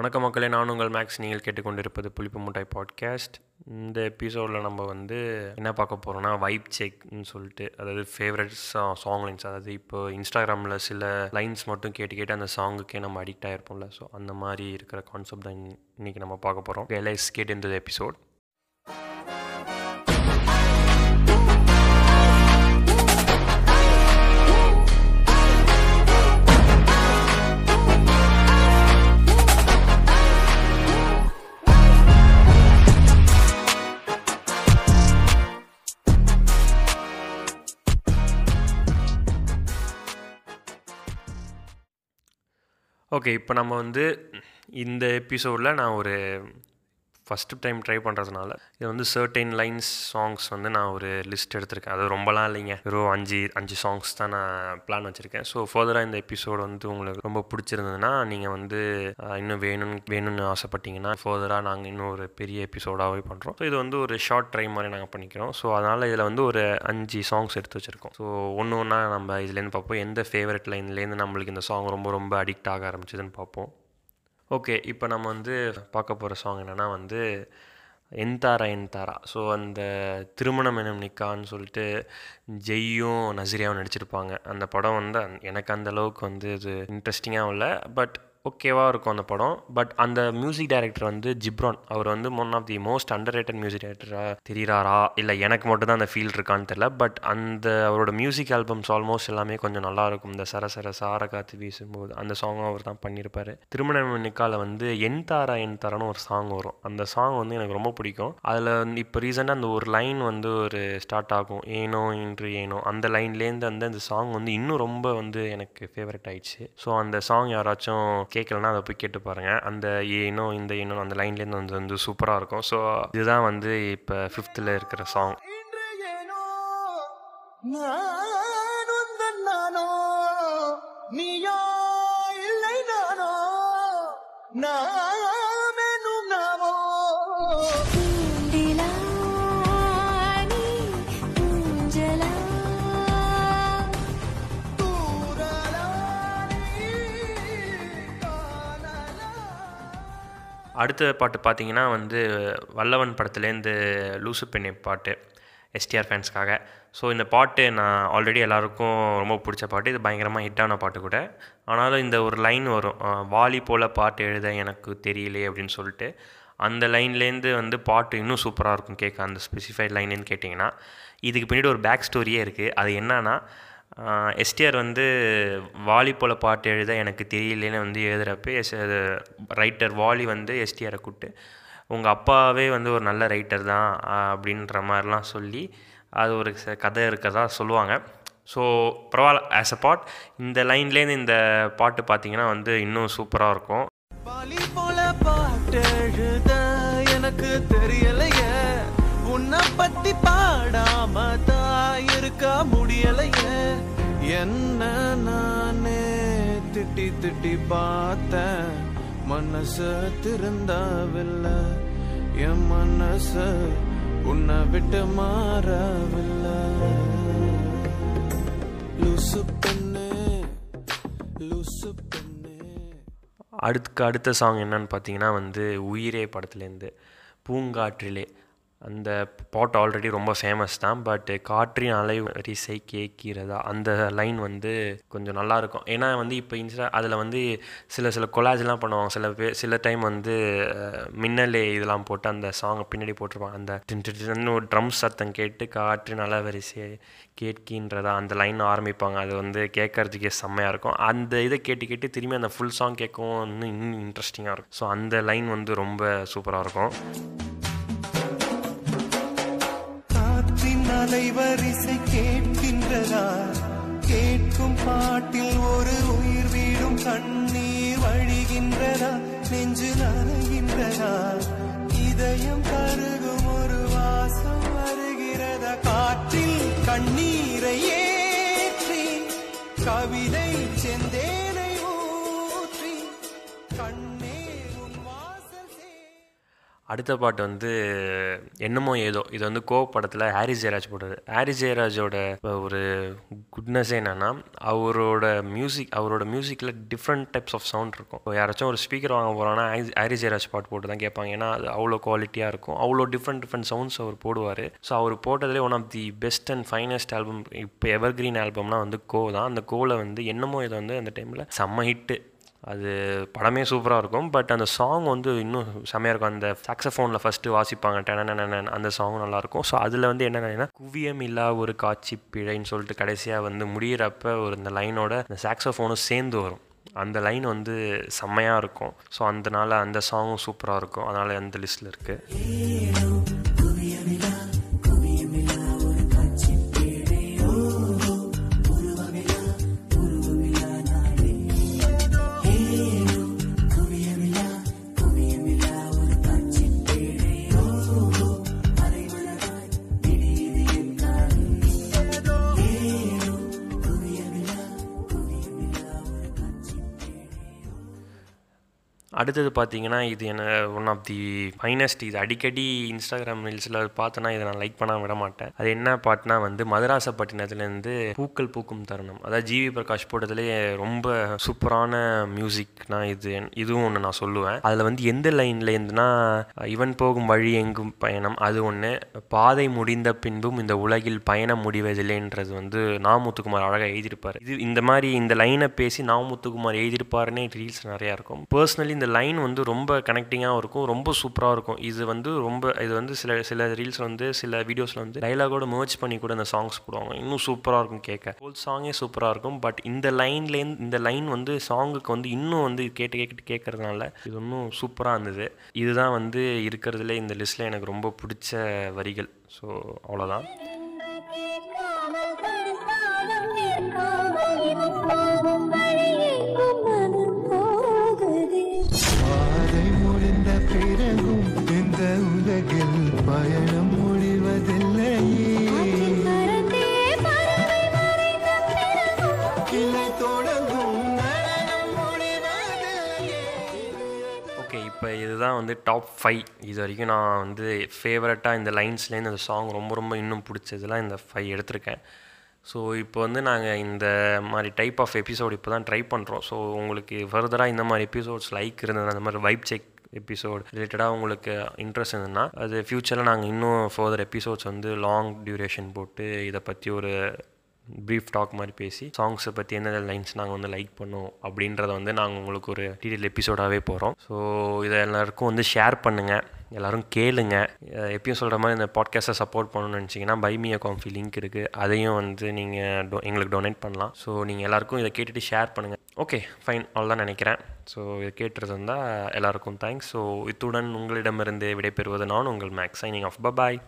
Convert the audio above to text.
வணக்கம் மக்களே நான் உங்கள் மேக்ஸ். நீங்கள் கேட்டுக்கொண்டிருப்பது புளிப்பு முட்டாய் பாட்காஸ்ட் இந்த எபிசோடில் நம்ம வந்து என்ன பார்க்க போகிறோம்னா வைப் செக்னு சொல்லிட்டு அதாவது ஃபேவரட் சாங் லைன்ஸ் அதாவது இப்போ இன்ஸ்டாகிராமில் சில லைன்ஸ் மட்டும் கேட்டு கேட்டு அந்த சாங்குக்கே நம்ம அடிக்ட் ஆகிருப்போம்ல ஸோ அந்த மாதிரி இருக்கிற கான்செப்ட் தான் இன்றைக்கி நம்ம பார்க்க போகிறோம் எல்ஐஸ் கேட் இந்த எபிசோட் ஓகே இப்போ நம்ம வந்து இந்த எபிசோடில் நான் ஒரு ஃபஸ்ட்டு டைம் ட்ரை பண்ணுறதுனால இது வந்து சர்டைன் லைன்ஸ் சாங்ஸ் வந்து நான் ஒரு லிஸ்ட் எடுத்திருக்கேன். அது ரொம்பலாம் இல்லைங்க. வெறும் அஞ்சு அஞ்சு சாங்ஸ் தான் நான் பிளான் வச்சுருக்கேன். ஸோ ஃபர்தராக இந்த எபிசோடு வந்து உங்களுக்கு ரொம்ப பிடிச்சிருந்ததுன்னா நீங்கள் வந்து இன்னும் வேணும்னு வேணும்னு ஆசைப்பட்டீங்கன்னா ஃபர்தராக நாங்கள் இன்னும் ஒரு பெரிய எபிசோடாகவே பண்ணுறோம் ஸோ இது வந்து ஒரு ஷார்ட் ட்ரை மாதிரி நாங்கள் பண்ணிக்கிறோம். ஸோ அதனால் இதில் வந்து ஒரு அஞ்சு சாங்ஸ் எடுத்து வச்சுருக்கோம். ஸோ ஒன்று ஒன்றா நம்ம இதுலேருந்து பார்ப்போம். எந்த ஃபேவரட் லைன்லேருந்து நம்மளுக்கு இந்த சாங் ரொம்ப ரொம்ப அடிக்ட் ஆக ஆரம்பிச்சதுன்னு பார்ப்போம். ஓகே இப்போ நம்ம வந்து பார்க்க போகிற சாங் என்னென்னா வந்து என்தாரா என்தாரா. ஸோ அந்த திருமணம் எனும் நிக்கான்னு சொல்லிட்டு ஜெய்யும் நசிரியாவும் நடிச்சிருப்பாங்க. அந்த படம் வந்து எனக்கு அந்த அளவுக்கு வந்து இது இன்ட்ரெஸ்டிங்காகவும் இல்லை பட் ஓகேவாக இருக்கும் அந்த படம். பட் அந்த மியூசிக் டைரக்டர் வந்து ஜிப்ரான். அவர் வந்து one of the most underrated music டைரக்டராக தெரிகிறாரா இல்லை எனக்கு மட்டும் தான் அந்த ஃபீல் இருக்கான்னு தெரில பட் அந்த அவரோட மியூசிக் ஆல்பம்ஸ் ஆல்மோஸ்ட் எல்லாமே கொஞ்சம் நல்லாயிருக்கும் இந்த சர சர சார காத்து வீசும்போது அந்த சாங்கும் அவர் தான் பண்ணியிருப்பார் திருமணம் நிக்கால வந்து என் தாரா என் தாரான்னு ஒரு சாங் வரும். அந்த சாங் வந்து எனக்கு ரொம்ப பிடிக்கும். அதில் வந்து இப்போ ரீசெண்டாக அந்த ஒரு லைன் வந்து ஒரு ஸ்டார்ட் ஆகும். ஏனோ இன்று ஏனோ. அந்த லைன்லேருந்து வந்து அந்த சாங் வந்து இன்னும் ரொம்ப வந்து எனக்கு ஃபேவரட் ஆயிடுச்சு. ஸோ அந்த சாங் யாராச்சும் கேட்கலன்னா அதை போய் கேட்டு பாருங்கள் அந்த ஏனோ இந்த ஏனோ அந்த லைன்லேருந்து வந்து வந்து சூப்பராக இருக்கும். ஸோ இதுதான் வந்து இப்போ ஃபிஃப்த்தில் இருக்கிற சாங் நீயோ இல்லை நானோ அடுத்த பாட்டு பார்த்தீங்கன்னா வந்து வல்லவன் படத்துலேருந்து லூசு பெண்ணை பாட்டு எஸ்டிஆர் ஃபேன்ஸ்க்காக ஸோ இந்த பாட்டு நான் ஆல்ரெடி எல்லாருக்கும் ரொம்ப பிடிச்ச பாட்டு. இது பயங்கரமாக ஹிட்டான பாட்டு கூட. ஆனாலும் இந்த ஒரு லைன் வரும் வாலி போல் பாட்டு எழுத எனக்கு தெரியலையே அப்படின்னு சொல்லிட்டு. அந்த லைன்லேருந்து வந்து பாட்டு இன்னும் சூப்பராக இருக்கும் கேட்க அந்த ஸ்பெசிஃபைட் லைன்லேருந்து கேட்டிங்கன்னா. இதுக்கு பின்னாடி ஒரு பேக் ஸ்டோரியே இருக்குது அது என்னன்னா எஸ்டிஆர் வந்து வாலி போல பாட்டு எழுத எனக்கு தெரியலேன்னு வந்து எழுதுகிறப்ப எஸ் ரைட்டர் வாலி வந்து எஸ்டிஆரை கூப்பிட்டு உங்கள் அப்பாவே வந்து ஒரு நல்ல ரைட்டர் தான் அப்படின்ற மாதிரிலாம் சொல்லி அது ஒரு ச- கதை இருக்கிறதா சொல்லுவாங்க. ஸோ பரவாயில்ல ஆஸ் அ பாட் இந்த லைன்லேருந்து இந்த பாட்டு பார்த்தீங்கன்னா வந்து இன்னும் சூப்பராக இருக்கும். வாலி போல பாட்டெழுத எனக்கு தெரியலையே. உன்னை பத்தி பாடாம தான் இருக்க முடியலையே. என்ன நானே திட்டி திட்டி பார்த்தேன். மனசு திருந்தாவில்லை. என் மனசு உன்னை விட்டு மாறவில்லை. லூசு பெண்ணே லூசு பெண்ணே. அடுத்துக்கு அடுத்த சாங் என்னன்னு பார்த்தீங்கன்னா வந்து உயிரே படத்துலேருந்து பூங்காற்றிலே. அந்த பாட் ஆல்ரெடி ரொம்ப ஃபேமஸ் தான் பட் காற்றின் அலை வரிசை கேட்கிறதா? அந்த லைன் வந்து கொஞ்சம் நல்லா இருக்கும். ஏன்னா வந்து இப்போ இன்ஸ்டா அதில் வந்து சில சில கொலாஜ்லாம் பண்ணுவாங்க. சில பேர் சில டைம் வந்து மின்னலே இதெல்லாம் போட்டு அந்த சாங்கை பின்னாடி போட்டிருப்பாங்க. அந்த டின்னு ஒரு ட்ரம் சத்தம் கேட்டு காற்றின் அலைவரிசை கேட்கின்றதா? அந்த லைன் ஆரம்பிப்பாங்க. அது வந்து கேட்கறதுக்கே செம்மையாக இருக்கும். அந்த இதை கேட்டு கேட்டு திரும்பி அந்த ஃபுல் சாங் கேட்கவும் இன்னும் இன்னும் இன்ட்ரெஸ்டிங்காக இருக்கும். ஸோ அந்த லைன் வந்து ரொம்ப சூப்பராக இருக்கும். அலைவரிசை கேட்கின்றதா? கேட்கும் பாட்டில் ஒரு உயிர் வீடும் கண்ணீர் வழிகின்றதா? நெஞ்சு நனைகின்றதா இதயம் கருகும் ஒரு வாசம் வருகிறதா? காற்றில் கண்ணீரை ஏற்றி கவிதை செந்தேனை அடுத்த பாட்டு வந்து என்னமோ ஏதோ. இது வந்து கோ படத்தில் ஹாரி ஜெயராஜ் போட்டது ஹாரி ஜெயராஜோட ஒரு குட்னஸே என்னென்னா அவரோட மியூசிக் அவரோட மியூசிக்கில் டிஃப்ரெண்ட் டைப்ஸ் ஆஃப் சவுண்ட் இருக்கும். இப்போ யாராச்சும் ஒரு ஸ்பீக்கர் வாங்க போகிறோன்னா ஹாரி ஜெயராஜ் பாட்டு போட்டு தான் கேட்பாங்க. ஏன்னா அது அவ்வளோ குவாலிட்டியாக இருக்கும். அவ்வளோ டிஃப்ரெண்ட் டிஃப்ரெண்ட் சவுண்ட்ஸ் அவர் போடுவார். ஸோ அவர் போட்டதுலேயே one of the best and finest album இப்போ எவர் கிரீன் ஆல்பம்னா வந்து கோ தான். அந்த கோவில் வந்து என்னமோ இதை வந்து அந்த டைமில் செம்ம ஹிட்டு அது படமே சூப்பராக இருக்கும். பட் அந்த சாங் வந்து இன்னும் செம்மையாக இருக்கும். அந்த சாக்ஸஃபோனில் ஃபஸ்ட்டு வாசிப்பாங்க. டெனனன் அந்த சாங் நல்லாயிருக்கும் ஸோ அதில் வந்து என்னென்னா குவியம் இல்லா ஒரு காட்சி பிழைன்னு சொல்லிட்டு கடைசியாக வந்து முடியிறப்ப ஒரு இந்த லைனோட இந்த சாக்ஸஃபோனும் சேர்ந்து வரும். அந்த லைன் வந்து செம்மையாக இருக்கும். ஸோ அதனால அந்த சாங்கும் சூப்பராக இருக்கும். அதனால் அந்த லிஸ்ட்டில் இருக்குது அடுத்தது பார்த்தீங்கன்னா இது என்ன ஒன் ஆஃப் தி ஃபைனஸ்ட் இது அடிக்கடி இன்ஸ்டாகிராம் ரீல்ஸில் பார்த்தோன்னா இதை நான் லைக் பண்ண விட மாட்டேன். அது என்ன பாட்டுனா வந்து மதராசப்பட்டினத்துலேருந்து பூக்கள் பூக்கும் தருணம். அதாவது ஜிவி பிரகாஷ் போட்டதுலேயே ரொம்ப சூப்பரான மியூசிக்னா இது இதுவும் ஒன்று நான் சொல்லுவேன். அதில் வந்து எந்த லைனில் இவன் போகும் வழி எங்கும் பயணம் அது ஒன்று பாதை முடிந்த பின்பும் இந்த உலகில் பயணம் முடிவதில்லைன்றது வந்து நாமுத்துக்குமார் அழகாக எழுதியிருப்பார். இது இந்த மாதிரி இந்த லைனை பேசி நாமுத்துக்குமார் எழுதியிருப்பாருன்னே ரீல்ஸ் நிறையா இருக்கும். பர்சனலி இந்த லைன் வந்து ரொம்ப கனெக்டிங்காகவும் இருக்கும் ரொம்ப சூப்பராக இருக்கும். இது வந்து ரொம்ப இது வந்து சில சில ரீல்ஸ் வந்து சில வீடியோஸில் வந்து டைலாகோட merge பண்ணி கூட இந்த சாங்ஸ் போடுவாங்க. இன்னும் சூப்பராக இருக்கும் கேட்க. ஹோல் சாங்கே சூப்பராக இருக்கும் பட் இந்த லைன்லேருந்து இந்த லைன் வந்து சாங்குக்கு வந்து இன்னும் வந்து கேட்டு கேட்டு கேட்கறதுனால இது இன்னும் சூப்பராக இருந்தது. இதுதான் வந்து இருக்கிறதுல இந்த லிஸ்ட்டில் எனக்கு ரொம்ப பிடிச்ச வரிகள். ஸோ அவ்வளோதான் வந்து டாப் ஃபைவ் இது வரைக்கும் நான் வந்து ஃபேவரட்டாக இந்த லைன்ஸ்லேருந்து அந்த சாங் ரொம்ப ரொம்ப இன்னும் பிடிச்சதுலாம் இந்த ஃபைவ் எடுத்திருக்கேன். ஸோ இப்போ வந்து நாங்கள் இந்த மாதிரி டைப் ஆஃப் எபிசோட் இப்போ தான் ட்ரை பண்ணுறோம் ஸோ உங்களுக்கு ஃபர்தராக இந்த மாதிரி எபிசோட்ஸ் லைக் இருந்தது அந்த மாதிரி வைப் செக் எபிசோட் ரிலேட்டடாக உங்களுக்கு இன்ட்ரெஸ்ட் இருந்ததுன்னா அது ஃப்யூச்சரில் நாங்கள் இன்னும் ஃபர்தர் எபிசோட்ஸ் வந்து லாங் டியூரேஷன் போட்டு இதை பற்றி ஒரு ப்ரீஃப் டாக் மாதிரி பேசி சாங்ஸை பற்றி என்னென்ன லைன்ஸ் நாங்கள் வந்து லைக் பண்ணோம் அப்படின்றத வந்து நாங்கள் உங்களுக்கு ஒரு டீட்டெயில் எபிசோடாகவே போகிறோம் ஸோ இதை எல்லாருக்கும் வந்து ஷேர் பண்ணுங்கள் எல்லோரும் கேளுங்க. எப்பயும் சொல்கிற மாதிரி இந்த பாட்காஸ்ட்டை சப்போர்ட் பண்ணணும்னு நினச்சிங்கன்னா பைமியா காஃபி லிங்க் இருக்குது அதையும் வந்து நீங்கள் டொ எங்களுக்கு டொனேட் பண்ணலாம். ஸோ நீங்கள் எல்லாருக்கும் இதை கேட்டுட்டு ஷேர் பண்ணுங்கள் ஓகே ஃபைன் அவ்வளோதான் நினைக்கிறேன். ஸோ இதை கேட்டுறது இருந்தால் எல்லாருக்கும் தேங்க்ஸ் ஸோ இத்துடன் உங்களிடமிருந்து விடைபெறுவது நான் உங்கள் மேக்ஸ் சைனிங் ஆஃப் பபாய்